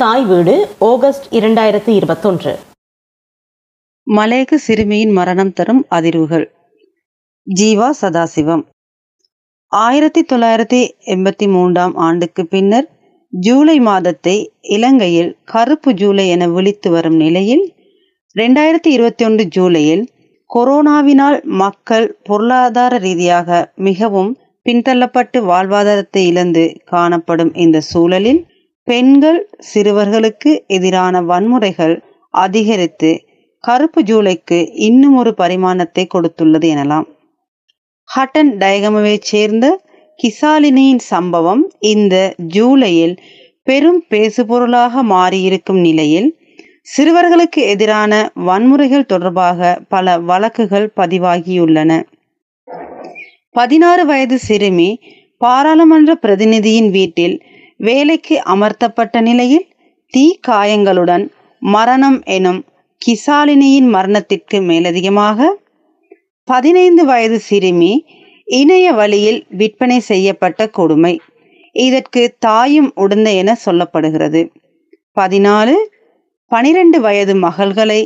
தாய் வீடு ஆகஸ்ட் இரண்டாயிரத்தி இருபத்தொன்று. மலேக சிறுமியின் மரணம் தரும் அதிர்வுகள். ஜீவா சதாசிவம். ஆயிரத்தி தொள்ளாயிரத்தி எண்பத்தி மூன்றாம் ஆண்டுக்கு பின்னர் ஜூலை மாதத்தை இலங்கையில் கருப்பு ஜூலை என விழித்து வரும் நிலையில் ரெண்டாயிரத்தி இருபத்தி ஒன்று ஜூலையில் கொரோனாவினால் மக்கள் பொருளாதார ரீதியாக மிகவும் பின்தள்ளப்பட்டு வாழ்வாதாரத்தை இழந்து காணப்படும் இந்த சூழலில் பெண்கள் சிறுவர்களுக்கு எதிரான வன்முறைகள் அதிகரித்து கருப்பு ஜூலைக்கு இன்னும் ஒரு பரிமாணத்தை கொடுத்துள்ளது எனலாம். ஹட்டன் டயகமவைச் சேர்ந்த கிசாலினியின் சம்பவம் இந்த ஜூலையில் பெரும் பேசுபொருளாக மாறியிருக்கும் நிலையில் சிறுவர்களுக்கு எதிரான வன்முறைகள் தொடர்பாக பல வழக்குகள் பதிவாகியுள்ளன. பதினாறு வயது சிறுமி பாராளுமன்ற பிரதிநிதியின் வீட்டில் வேலைக்கு அமர்த்தப்பட்ட நிலையில் தீ காயங்களுடன் மரணம் எனும் கிசாலினியின் மரணத்திற்கு மேலதிகமாக பதினைந்து வயது சிறுமி இணைய வழியில் விற்பனை செய்யப்பட்ட கொடுமை. இதற்கு தாயும் உடந்த என சொல்லப்படுகிறது. பதினாலு பனிரெண்டு வயது மகள்களை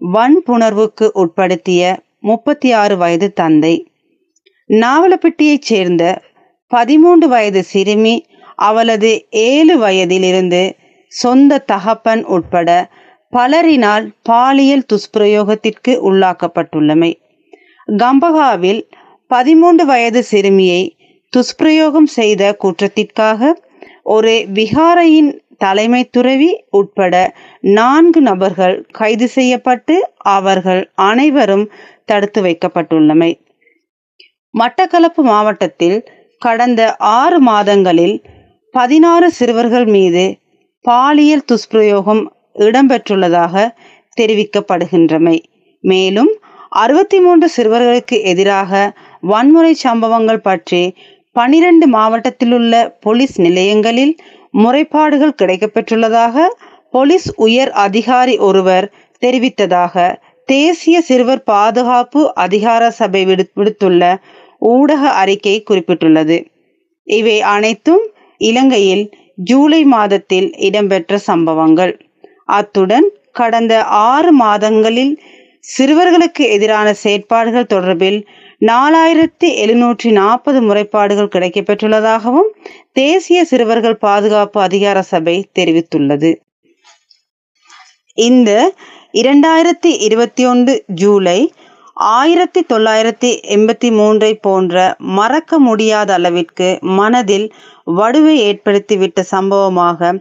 வன்புணர்வுக்கு உட்படுத்திய முப்பத்தி ஆறு வயது தந்தை. நாவலப்பட்டியைச் சேர்ந்த பதிமூன்று வயது சிறுமி அவளது ஏழு வயதிலிருந்து சொந்த தகப்பன் உட்பட பலரினால் பாலியல் துஷ்பிரயோகத்திற்கு உள்ளாக்கப்பட்டுள்ளமை. கம்பகாவில் பதிமூன்று வயது சிறுமியை துஷ்பிரயோகம் செய்த குற்றத்திற்காக ஒரு விகாரையின் தலைமை துறவி உட்பட நான்கு நபர்கள் கைது செய்யப்பட்டு அவர்கள் அனைவரும் தடுத்து வைக்கப்பட்டுள்ளமை. மட்டக்களப்பு மாவட்டத்தில் கடந்த ஆறு மாதங்களில் பதினாறு சிறுவர்கள் மீது பாலியல் துஷ்பிரயோகம் இடம்பெற்றுள்ளதாக தெரிவிக்கப்படுகின்றமை. மேலும் அறுபத்தி மூன்று சிறுவர்களுக்கு எதிராக வன்முறை சம்பவங்கள் பற்றி பனிரெண்டு மாவட்டத்திலுள்ள போலீஸ் நிலையங்களில் முறைப்பாடுகள் கிடைக்கப்பெற்றுள்ளதாக போலீஸ் உயர் அதிகாரி ஒருவர் தெரிவித்ததாக தேசிய சிறுவர் பாதுகாப்பு அதிகார சபை விடுத்துள்ள ஊடக அறிக்கை குறிப்பிட்டுள்ளது. இவை அனைத்தும் இலங்கையில் ஜூலை மாதத்தில் இடம்பெற்ற சம்பவங்கள். அத்துடன் கடந்த ஆறு மாதங்களில் சிறுவர்களுக்கு எதிரான செயற்பாடுகள் தொடர்பில் நாலாயிரத்தி எழுநூற்றி நாற்பது முறைப்பாடுகள் கிடைக்கப்பெற்றுள்ளதாகவும் தேசிய சிறுவர்கள் பாதுகாப்பு அதிகார சபை தெரிவித்துள்ளது. இந்த இரண்டாயிரத்தி இருபத்தி ஒன்று ஜூலை ஆயிரத்தி தொள்ளாயிரத்தி எண்பத்தி மூன்றை போன்ற மறக்க முடியாத அளவிற்கு மனதில் வடுவை ஏற்படுத்திவிட்ட சம்பவமாக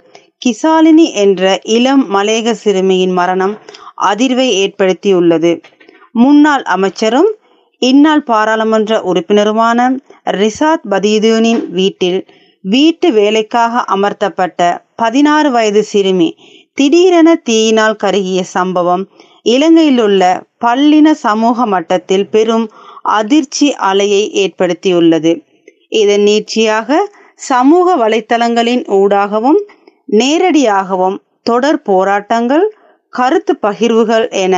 கிசாலினி என்ற இளம் மலேக சிறுமியின் மரணம் அதிர்வை ஏற்படுத்தியுள்ளது. முன்னாள் அமைச்சரும் இந்நாள் பாராளுமன்ற உறுப்பினருமான ரிசாத் பதியுதீனின் வீட்டில் வீட்டு வேலைக்காக அமர்த்தப்பட்ட பதினாறு வயது சிறுமி திடீரென தீயினால் கருகிய சம்பவம் இலங்கையில் உள்ள பல்லின சமூக மட்டத்தில் பெரும் அதிர்ச்சி அலையை ஏற்படுத்தியுள்ளது. இதன் நீட்சியாக சமூக வலைத்தளங்களின் ஊடாகவும் நேரடியாகவும் தொடர் போராட்டங்கள் கருத்து பகிர்வுகள் என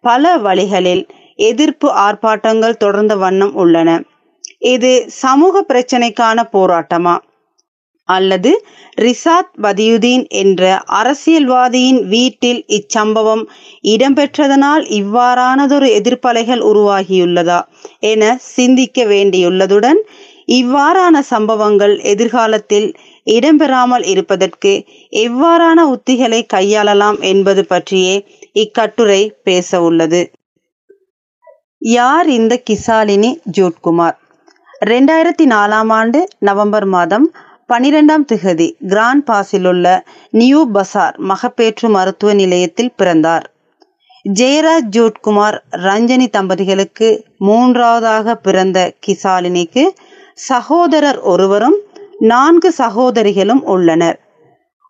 பல வழிகளில் எதிர்ப்பு ஆர்ப்பாட்டங்கள் தொடர்ந்த வண்ணம் உள்ளன. இது சமூக பிரச்சனைக்கான போராட்டமா? அல்லது ரிசாத் பதியுதீன் என்ற அரசியல்வாதியின் வீட்டில் இச்சம்பவம் இடம்பெற்றதனால் இவ்வாறானதொரு எதிர்ப்பலைகள் உருவாகியுள்ளதா என சிந்திக்க வேண்டியுள்ளதுடன் இவ்வாறான சம்பவங்கள் எதிர்காலத்தில் இடம்பெறாமல் இருப்பதற்கு எவ்வாறான உத்திகளை கையாளலாம் என்பது பற்றியே இக்கட்டுரை பேச உள்ளது. யார் இந்த கிசாலினி ஜூட்குமார்? ரெண்டாயிரத்தி நாலாம் ஆண்டு நவம்பர் மாதம் பனிரெண்டாம் திகதி கிராண்ட் பாஸில் உள்ள நியூ பசார் மகப்பேற்று மருத்துவ நிலையத்தில் பிறந்தார். ஜெயராஜ் ஜோட்குமார் ரஞ்சனி தம்பதிகளுக்கு மூன்றாவதாக பிறந்த கிசாலினிக்கு சகோதரர் ஒருவரும் நான்கு சகோதரிகளும் உள்ளனர்.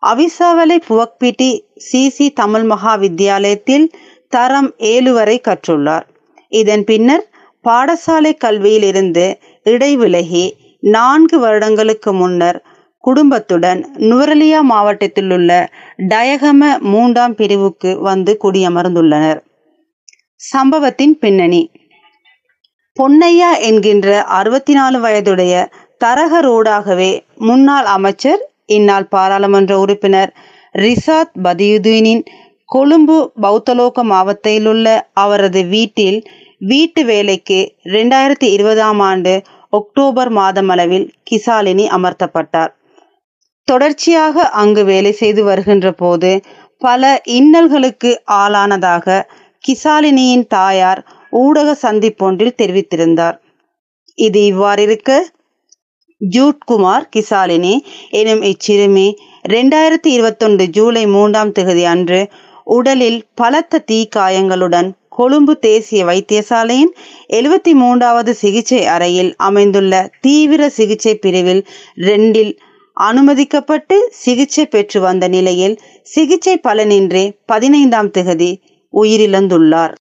அவிசாவலை புவக்பிட்டி சிசி தமிழ் மகா வித்தியாலயத்தில் தரம் ஏழு வரை கற்றுள்ளார். இதன் பின்னர் பாடசாலை கல்வியிலிருந்து இடைவிலகி நான்கு வருடங்களுக்கு முன்னர் குடும்பத்துடன் நுவரலியா மாவட்டத்தில் உள்ள டயகம மூன்றாம் பிரிவுக்கு வந்து குடியமர்ந்துள்ளனர். சம்பவத்தின் பின்னணி. பொன்னையா என்கின்ற அறுபத்தி நாலு வயதுடைய தரகரோடாகவே முன்னாள் அமைச்சர் இந்நாள் பாராளுமன்ற உறுப்பினர் ரிசாத் பதியுதீனின் கொழும்பு பௌத்தலோக மாவட்டத்திலுள்ள அவரது வீட்டில் வீட்டு வேலைக்கு ரெண்டாயிரத்தி இருபதாம் ஆண்டு அக்டோபர் மாதமளவில் கிசாலினி அமர்த்தப்பட்டார். தொடர்ச்சியாக அங்கு வேலை செய்து வருகின்ற போது பல இன்னல்களுக்கு ஆளானதாக கிசாலினியின் தாயார் ஊடக சந்திப்பொன்றில் தெரிவித்திருந்தார். இது இவ்வாறிருக்க ஜூட்குமார் கிசாலினி எனும் இச்சிறுமி ரெண்டாயிரத்தி இருபத்தொன்று ஜூலை மூன்றாம் தேதி அன்று உடலில் பலத்த தீக்காயங்களுடன் கொழும்பு தேசிய வைத்தியசாலையின் எழுபத்தி மூன்றாவது சிகிச்சை அறையில் அமைந்துள்ள தீவிர சிகிச்சை பிரிவில் ரெண்டில் அனுமதிக்கப்பட்டு சிகிச்சை பெற்று வந்த நிலையில் சிகிச்சை பலனின்றி பதினைந்தாம் திகதி உயிரிழந்துள்ளார்.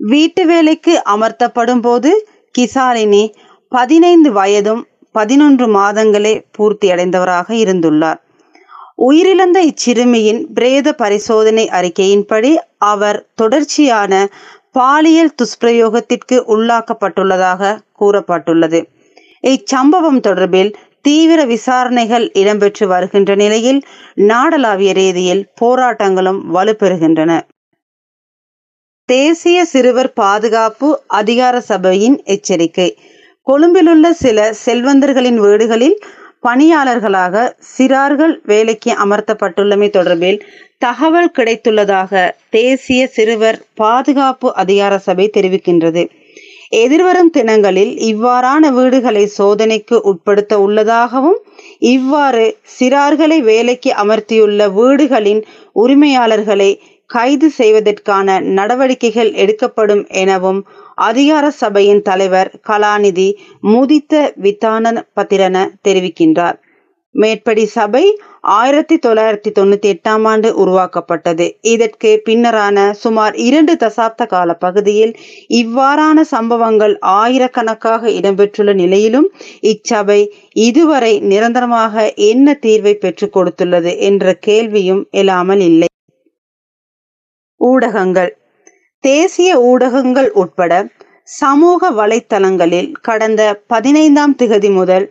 வீட்டு வேலைக்கு அமர்த்தப்படும் போது கிசாலினி பதினைந்து வயதும் பதினொன்று மாதங்களே பூர்த்தியடைந்தவராக இருந்துள்ளார். உயிரிழந்த இச்சிறுமியின் பிரேத பரிசோதனை அறிக்கையின்படி அவர் தொடர்ச்சியான பாலியல் துஷ்பிரயோகத்திற்கு உள்ளாக்கப்பட்டுள்ளதாக கூறப்பட்டுள்ளது. இச்சம்பவம் தொடர்பில் தீவிர விசாரணைகள் இடம்பெற்று வருகின்ற நிலையில் நாடளாவிய ரீதியில் போராட்டங்களும் வலுப்பெறுகின்றன. தேசிய சிறுவர் பாதுகாப்பு அதிகார சபையின் எச்சரிக்கை. கொழும்பிலுள்ள சில செல்வந்தர்களின் வீடுகளில் பணியாளர்களாக சிறார்கள் வேலைக்கு அமர்த்தப்பட்டுள்ளமை தொடர்பில் தகவல் கிடைத்துள்ளதாக தேசிய சிறுவர் பாதுகாப்பு அதிகார சபை தெரிவிக்கின்றது. எதிர்வரும் தினங்களில் இவ்வாறான வீடுகளை சோதனைக்கு உட்படுத்த உள்ளதாகவும் இவ்வாறு சிறார்களை வேலைக்கு அமர்த்தியுள்ள வீடுகளின் உரிமையாளர்களை கைது செய்வதற்கான நடவடிக்கைகள் எடுக்கப்படும் எனவும் அதிகார சபையின் தலைவர் கலாநிதி முதித்த வித்தான பத்திரன தெரிவிக்கின்றார். மேற்படி சபை ஆயிரத்தி தொள்ளாயிரத்தி தொண்ணூத்தி எட்டாம் ஆண்டு உருவாக்கப்பட்டது. இதற்கு பின்னரான சுமார் இரண்டு தசாப்த கால பகுதியில் இவ்வாறான சம்பவங்கள் ஆயிரக்கணக்காக இடம்பெற்றுள்ள நிலையிலும் இச்சபை இதுவரை நிரந்தரமாக என்ன தீர்வை பெற்றுக் கொடுத்துள்ளது என்ற கேள்வியும் எழாமல் இல்லை. ஊடகங்கள். தேசிய ஊடகங்கள் உட்பட சமூக வலைத்தளங்களில் கடந்த பதினைந்தாம் திகதி முதல்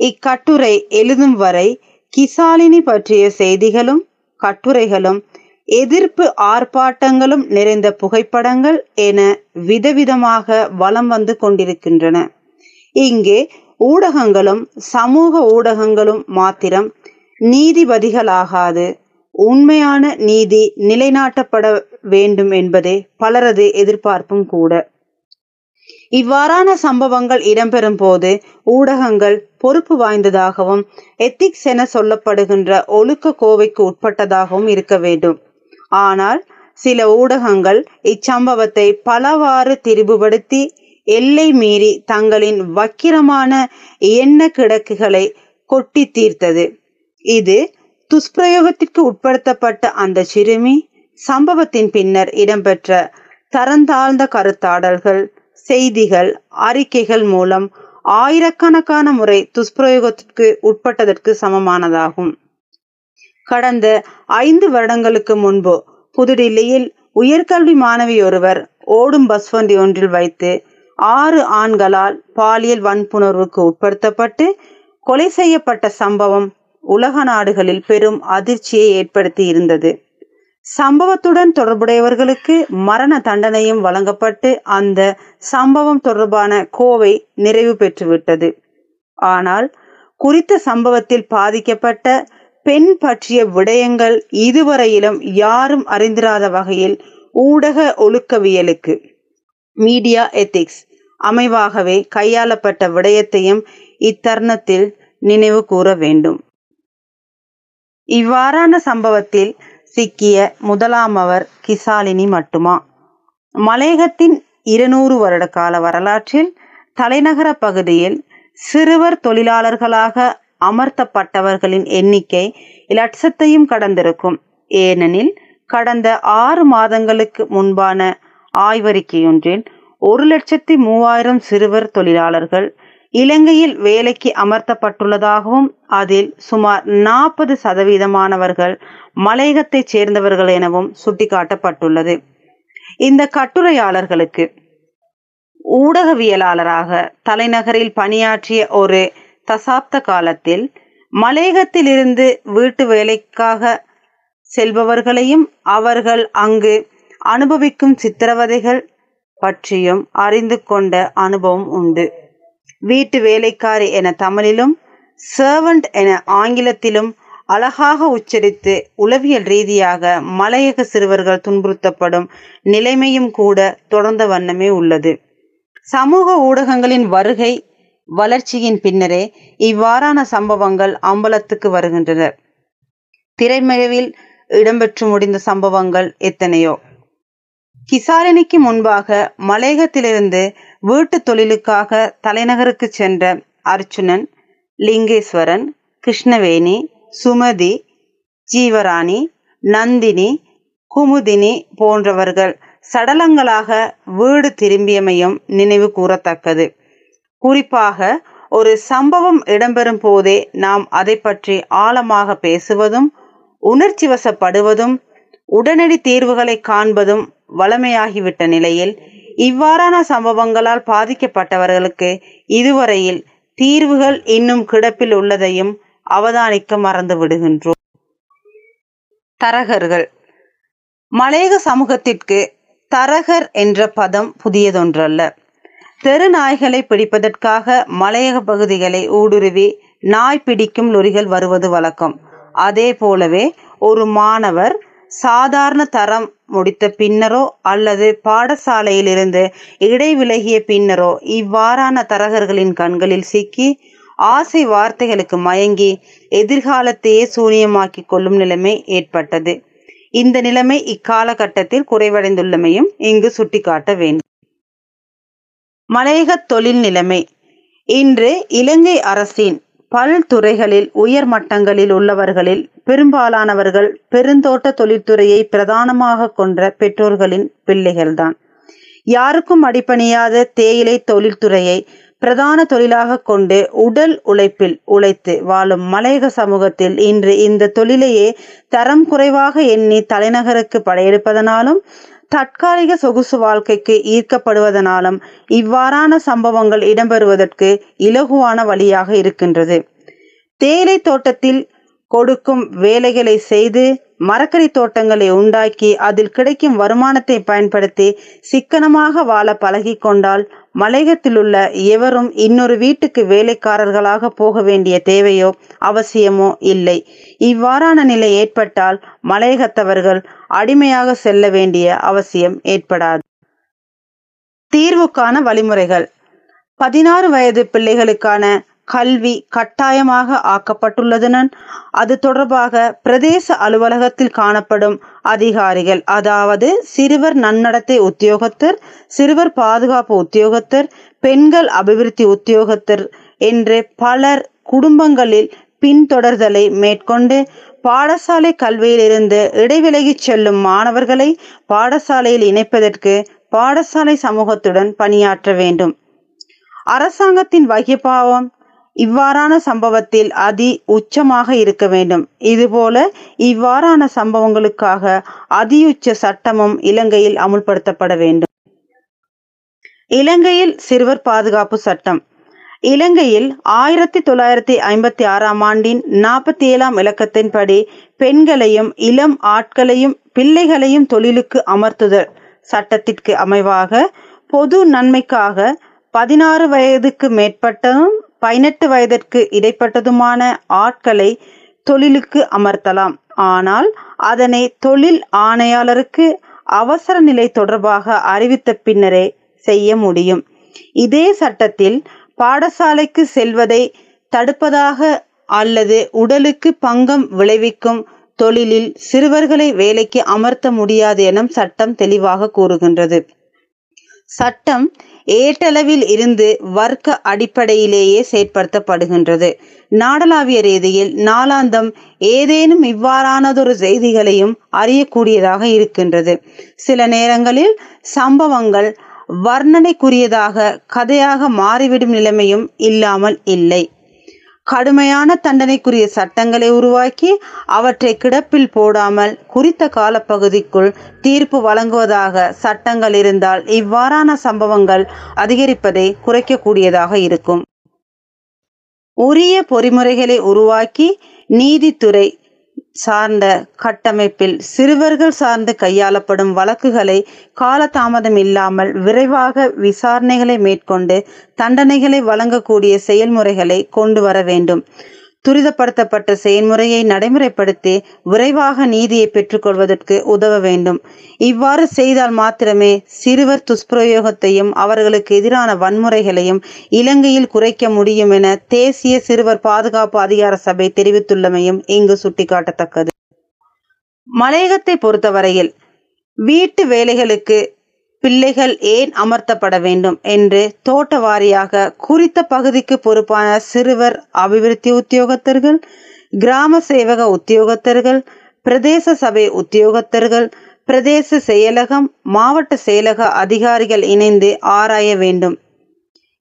இக்கட்டுரை எழுதும் வரை கிசாலினி பற்றிய செய்திகளும் கட்டுரைகளும் எதிர்ப்பு ஆர்ப்பாட்டங்களும் நிறைந்த புகைப்படங்கள் என விதவிதமாக வலம் வந்து கொண்டிருக்கின்றன. இங்கே ஊடகங்களும் சமூக ஊடகங்களும் மாத்திரம் நீதிபதிகளாகாது. உண்மையான நீதி நிலைநாட்டப்பட வேண்டும் என்பதே பலரது எதிர்பார்ப்பும் கூட. இவ்வாறான சம்பவங்கள் இடம்பெறும் போது ஊடகங்கள் பொறுப்பு வாய்ந்ததாகவும் எத்திக்ஸ் என சொல்லப்படுகின்ற ஒழுக்க கோவைக்கு உட்பட்டதாகவும் இருக்க வேண்டும். ஆனால் சில ஊடகங்கள் இச்சம்பவத்தை பலவாறு திரிபுபடுத்தி எல்லை மீறி தங்களின் வக்கிரமான எண்ண கிடக்குகளை கொட்டி தீர்த்தது. இது துஷ்பிரயோகத்திற்கு உட்படுத்தப்பட்ட அந்த சிறுமி சம்பவத்தின் பின்னர் இடம்பெற்ற தரந்தாழ்ந்த கருத்தாடல்கள் செய்திகள் அறிக்கைகள் மூலம் ஆயிரக்கணக்கான முறை துஷ்பிரயோகத்திற்கு உட்பட்டதற்கு சமமானதாகும். கடந்த ஐந்து வருடங்களுக்கு முன்பு புதுடில்லியில் உயர்கல்வி மாணவி ஒருவர் ஓடும் பஸ் வண்டி ஒன்றில் வைத்து ஆறு ஆண்களால் பாலியல் வன்புணர்வுக்கு உட்படுத்தப்பட்டு கொலை செய்யப்பட்ட சம்பவம் உலக நாடுகளில் பெரும் அதிர்ச்சியை ஏற்படுத்தி இருந்தது. சம்பவத்துடன் தொடர்புடையவர்களுக்கு மரண தண்டனையும் வழங்கப்பட்டு அந்த சம்பவம் தொடர்பான கோவை நிறைவு பெற்றுவிட்டது. ஆனால் குறித்த சம்பவத்தில் பாதிக்கப்பட்ட பெண் பற்றிய விடயங்கள் இதுவரையிலும் யாரும் அறிந்திராத வகையில் ஊடக ஒழுக்கவியலுக்கு. மீடியா எத்திக்ஸ் அமைவாகவே கையாளப்பட்ட விடயத்தையும் இத்தருணத்தில் நினைவு கூற வேண்டும். இவ்வாறான சம்பவத்தில் சிக்கிய முதலாமவர் கிசாலினி மட்டுமா? மலையகத்தின் இருநூறு வருட கால வரலாற்றில் தலைநகர பகுதியில் சிறுவர் தொழிலாளர்களாக அமர்த்தப்பட்டவர்களின் எண்ணிக்கை லட்சத்தையும் கடந்திருக்கும். ஏனெனில் கடந்த ஆறு மாதங்களுக்கு முன்பான ஆய்வறிக்கையொன்றில் ஒரு லட்சத்தி மூவாயிரம் சிறுவர் தொழிலாளர்கள் இலங்கையில் வேலைக்கு அமர்த்தப்பட்டுள்ளதாகவும் அதில் சுமார் நாற்பது சதவீதமானவர்கள் மலையகத்தைச் சேர்ந்தவர்கள் எனவும் சுட்டிக்காட்டப்பட்டுள்ளது. இந்த கட்டுரையாளர்களுக்கு ஊடகவியலாளராக தலைநகரில் பணியாற்றிய ஒரு தசாப்த காலத்தில் மலையகத்திலிருந்து வீட்டு வேலைக்காக செல்பவர்களையும் அவர்கள் அங்கு அனுபவிக்கும் சித்திரவதைகள் பற்றியும் அறிந்து கொண்ட அனுபவம் உண்டு. வீட்டு வேலைக்காரி என தமிழிலும் சர்வன்ட் என ஆங்கிலத்திலும் அழகாக உச்சரித்து உளவியல் ரீதியாக மலையக சிறுவர்கள் துன்புறுத்தப்படும் நிலைமையும் கூட தொடர்ந்த வண்ணமே உள்ளது. சமூக ஊடகங்களின் வருகை வளர்ச்சியின் பின்னரே இவ்வாறான சம்பவங்கள் அம்பலத்துக்கு வருகின்றன. திரைமறைவில் இடம்பெற்று முடிந்த சம்பவங்கள் எத்தனையோ? கிசாரணிக்கு முன்பாக மலையகத்திலிருந்து வீட்டு தொழிலுக்காக தலைநகருக்கு சென்ற அர்ச்சுனன் லிங்கேஸ்வரன் கிருஷ்ணவேணி சுமதி ஜீவராணி நந்தினி குமுதினி போன்றவர்கள் சடலங்களாக வீடு திரும்பியமையும் நினைவு கூறத்தக்கது. குறிப்பாக ஒரு சம்பவம் இடம்பெறும் போதே நாம் அதை பற்றி ஆழமாக பேசுவதும் உணர்ச்சி வசப்படுவதும் உடனடி தீர்வுகளை காண்பதும் வளமையாகிவிட்ட நிலையில் இவ்வாறான சம்பவங்களால் பாதிக்கப்பட்டவர்களுக்கு இதுவரையில் தீர்வுகள் இன்னும் கிடப்பில் உள்ளதையும் அவதானிக்க மறந்து விடுகின்றோம். தரகர்கள். மலையக சமூகத்திற்கு தரகர் என்ற பதம் புதியதொன்றல்ல. தெரு நாய்களை பிடிப்பதற்காக மலையக பகுதிகளை ஊடுருவி நாய் பிடிக்கும் லொரிகள் வருவது வழக்கம். அதே போலவே ஒரு மாணவர் சாதாரண தரம் முடித்த பின்னரோ அல்லது பாடசாலையிலிருந்து இடைவிலகிய பின்னரோ இவ்வாறான தரகர்களின் கண்களில் சிக்கி ஆசை வார்த்தைகளுக்கு மயங்கி எதிர்காலத்தையே சூனியமாக்கி கொள்ளும் நிலைமை ஏற்பட்டது. இந்த நிலைமை இக்காலகட்டத்தில் குறைவடைந்துள்ளமையும் இங்கு சுட்டிக்காட்ட வேண்டும். மலையக தொழில் நிலைமை. இன்று இலங்கை அரசின் பல்துறைகளில் உயர் மட்டங்களில் உள்ளவர்களில் பெரும்பாலானவர்கள் பெருந்தோட்ட தொழில்துறையை பிரதானமாக கொன்ற பெற்றோர்களின் பிள்ளைகள்தான். யாருக்கும் அடிப்பணியாத தேயிலை தொழில்துறையை பிரதான தொழிலாக கொண்டு உடல் உழைப்பில் உழைத்து வாழும் மலையக சமூகத்தில் இன்று இந்த தொழிலையே தரம் குறைவாக எண்ணி தலைநகருக்கு படையெடுப்பதனாலும் தற்காலிக சொகுசு வாழ்க்கைக்கு ஈர்க்கப்படுவதனாலும் இவ்வாறான சம்பவங்கள் இடம்பெறுவதற்கு இலகுவான வழியாக இருக்கின்றது. தேயிலை தோட்டத்தில் கொடுக்கும் வேலைகளை செய்து மரக்கறி தோட்டங்களை உண்டாக்கி அதில் கிடைக்கும் வருமானத்தை பயன்படுத்தி சிக்கனமாக வாழ பழகி கொண்டால் மலையகத்திலுள்ள எவரும் இன்னொரு வீட்டுக்கு வேலைக்காரர்களாக போக வேண்டிய தேவையோ அவசியமோ இல்லை. இவ்வாறான நிலை ஏற்பட்டால் மலையகத்தவர்கள் அடிமையாக செல்ல வேண்டிய அவசியம் ஏற்படாது. தீர்வுக்கான வழிமுறைகள். பதினாறு வயது பிள்ளைகளுக்கான கல்வி கட்டாயமாக ஆக்கப்பட்டுள்ளதுடன் அது தொடர்பாக பிரதேச அலுவலகத்தில் காணப்படும் அதிகாரிகள் அதாவது சிறுவர் நன்னடத்தை உத்தியோகத்தர் சிறுவர் பாதுகாப்பு உத்தியோகத்தர் பெண்கள் அபிவிருத்தி உத்தியோகத்தர் என்று பலர் குடும்பங்களில் பின்தொடர்தலை மேற்கொண்டு பாடசாலை கல்வியிலிருந்து இடைவிலகிச் செல்லும் மாணவர்களை பாடசாலையில் இணைப்பதற்கு பாடசாலை சமூகத்துடன் பணியாற்ற வேண்டும். அரசாங்கத்தின் வகிப்பாவம் இவ்வாறான சம்பவத்தில் அதி உச்சமாக இருக்க வேண்டும். இதுபோல இவ்வாறான சம்பவங்களுக்காக அதியுச்ச சட்டமும் இலங்கையில் அமுல்படுத்தப்பட வேண்டும். இலங்கையில் சிறுவர் பாதுகாப்பு சட்டம் இலங்கையில் ஆயிரத்தி தொள்ளாயிரத்தி ஐம்பத்தி ஆறாம் ஆண்டின் நாற்பத்தி ஏழாம் இலக்கத்தின்படி பெண்களையும் இளம் ஆட்களையும் பிள்ளைகளையும் தொழிலுக்கு அமர்த்துதல் சட்டத்திற்கு அமைவாக பொது நன்மைக்காக பதினாறு வயதுக்கு மேற்பட்டதும் பதினெட்டு வயதிற்கு இடைப்பட்டதுமான ஆட்களை தொழிலுக்கு அமர்த்தலாம். ஆனால் அதனை தொழில் ஆணையாளருக்கு அவசர நிலை தொடர்பாக அறிவித்த பின்னரே செய்ய முடியும். இதே சட்டத்தில் பாடசாலைக்கு செல்வதை தடுப்பதாக அல்லது உடலுக்கு பங்கம் விளைவிக்கும் தொழிலில் சிறுவர்களை வேலைக்கு அமர்த்த முடியாது என சட்டம் தெளிவாக கூறுகின்றது. சட்டம் ஏட்டளவில் இருந்து வர்க்க அடிப்படையிலேயே செயற்படுத்தப்படுகின்றது. நாடளாவிய ரீதியில் நாளாந்தம் ஏதேனும் இவ்வாறானதொரு செய்திகளையும் அறியக்கூடியதாக இருக்கின்றது. சில நேரங்களில் சம்பவங்கள் வர்ணனைக்குரியதாக கதையாக மாறிவிடும் நிலைமையும் இல்லாமல் இல்லை. கடுமையான தண்டனைக்குரிய சட்டங்களை உருவாக்கி அவற்றை கிடப்பில் போடாமல் குறித்த காலப்பகுதிக்குள் தீர்ப்பு வழங்குவதாக சட்டங்கள் இருந்தால் இவ்வாறான சம்பவங்கள் அதிகரிப்பதை குறைக்கக்கூடியதாக இருக்கும். உரிய பொறிமுறைகளை உருவாக்கி நீதித்துறை சார்ந்த கட்டமைப்பில் சிறுவர்கள் சார்ந்து கையாளப்படும் வழக்குகளை காலதாமதம் இல்லாமல் விரைவாக விசாரணைகளை மேற்கொண்டு தண்டனைகளை வழங்கக்கூடிய செயல்முறைகளை கொண்டு வர வேண்டும். துரிதப்படுத்தப்பட்ட செயல்முறையை நடைமுறைப்படுத்தி விரைவாக நீதியை பெற்றுக்கொள்வதற்கு உதவ வேண்டும். இவ்வாறு செய்தால் மாத்திரமே சிறுவர் துஷ்பிரயோகத்தையும் அவர்களுக்கு எதிரான வன்முறைகளையும் இலங்கையில் குறைக்க முடியும் என தேசிய சிறுவர் பாதுகாப்பு அதிகார சபை தெரிவித்துள்ளமையும் இங்கு சுட்டிக்காட்டத்தக்கது. மலையகத்தை பொறுத்தவரையில் வீட்டு வேலைகளுக்கு பிள்ளைகள் ஏன் அமர்த்தப்பட வேண்டும் என்று தோட்ட வாரியாக குறித்த பகுதிக்கு பொறுப்பான சிறுவர் அபிவிருத்தி உத்தியோகத்தர்கள் கிராம சேவக உத்தியோகத்தர்கள் பிரதேச சபை உத்தியோகத்தர்கள் பிரதேச செயலகம் மாவட்ட செயலக அதிகாரிகள் இணைந்து ஆராய வேண்டும்.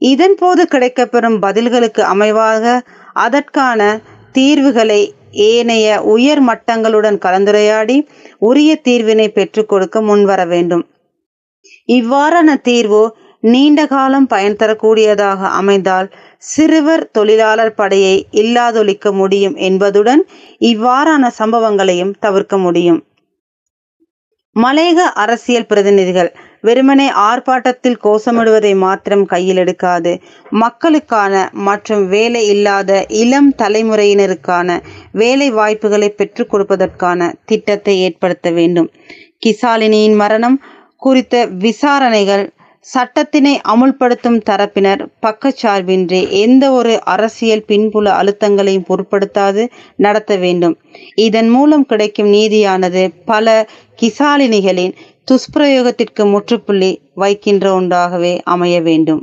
இதன் போது கிடைக்கப்பெறும் பதில்களுக்கு அமைவாக அதற்கான தீர்வுகளை ஏனைய உயர் மட்டங்களுடன் கலந்துரையாடி உரிய தீர்வினை பெற்றுக் கொடுக்க முன்வர வேண்டும். இவ்வாறான தீர்வு நீண்ட காலம் பயன் தரக்கூடியதாக அமைந்தால் சிறுவர் தொழிலாளர் படையை இல்லாதொழிக்க முடியும் என்பதுடன் இவ்வாறான சம்பவங்களையும் தவிர்க்க முடியும். மலையக அரசியல் பிரதிநிதிகள் வெறுமனே ஆர்ப்பாட்டத்தில் கோஷமிடுவதை மாத்திரம் கையில் எடுக்காது. மக்களுக்கான மற்றும் வேலை இல்லாத இளம் தலைமுறையினருக்கான வேலை வாய்ப்புகளை பெற்றுக் கொடுப்பதற்கான திட்டத்தை ஏற்படுத்த வேண்டும். கிசாலினியின் மரணம் குறித்த விசாரணைகள் சட்டத்தினை அமுல்படுத்தும் தரப்பினர் பக்கச்சார்பின்றி எந்த ஒரு அரசியல் பின்புல அழுத்தங்களையும் பொருட்படுத்தாது நடத்த வேண்டும். இதன் மூலம் கிடைக்கும் நீதியானது பல கிசாலினிகளின் துஷ்பிரயோகத்திற்கு முற்றுப்புள்ளி வைக்கின்ற ஒன்றாகவே அமைய வேண்டும்.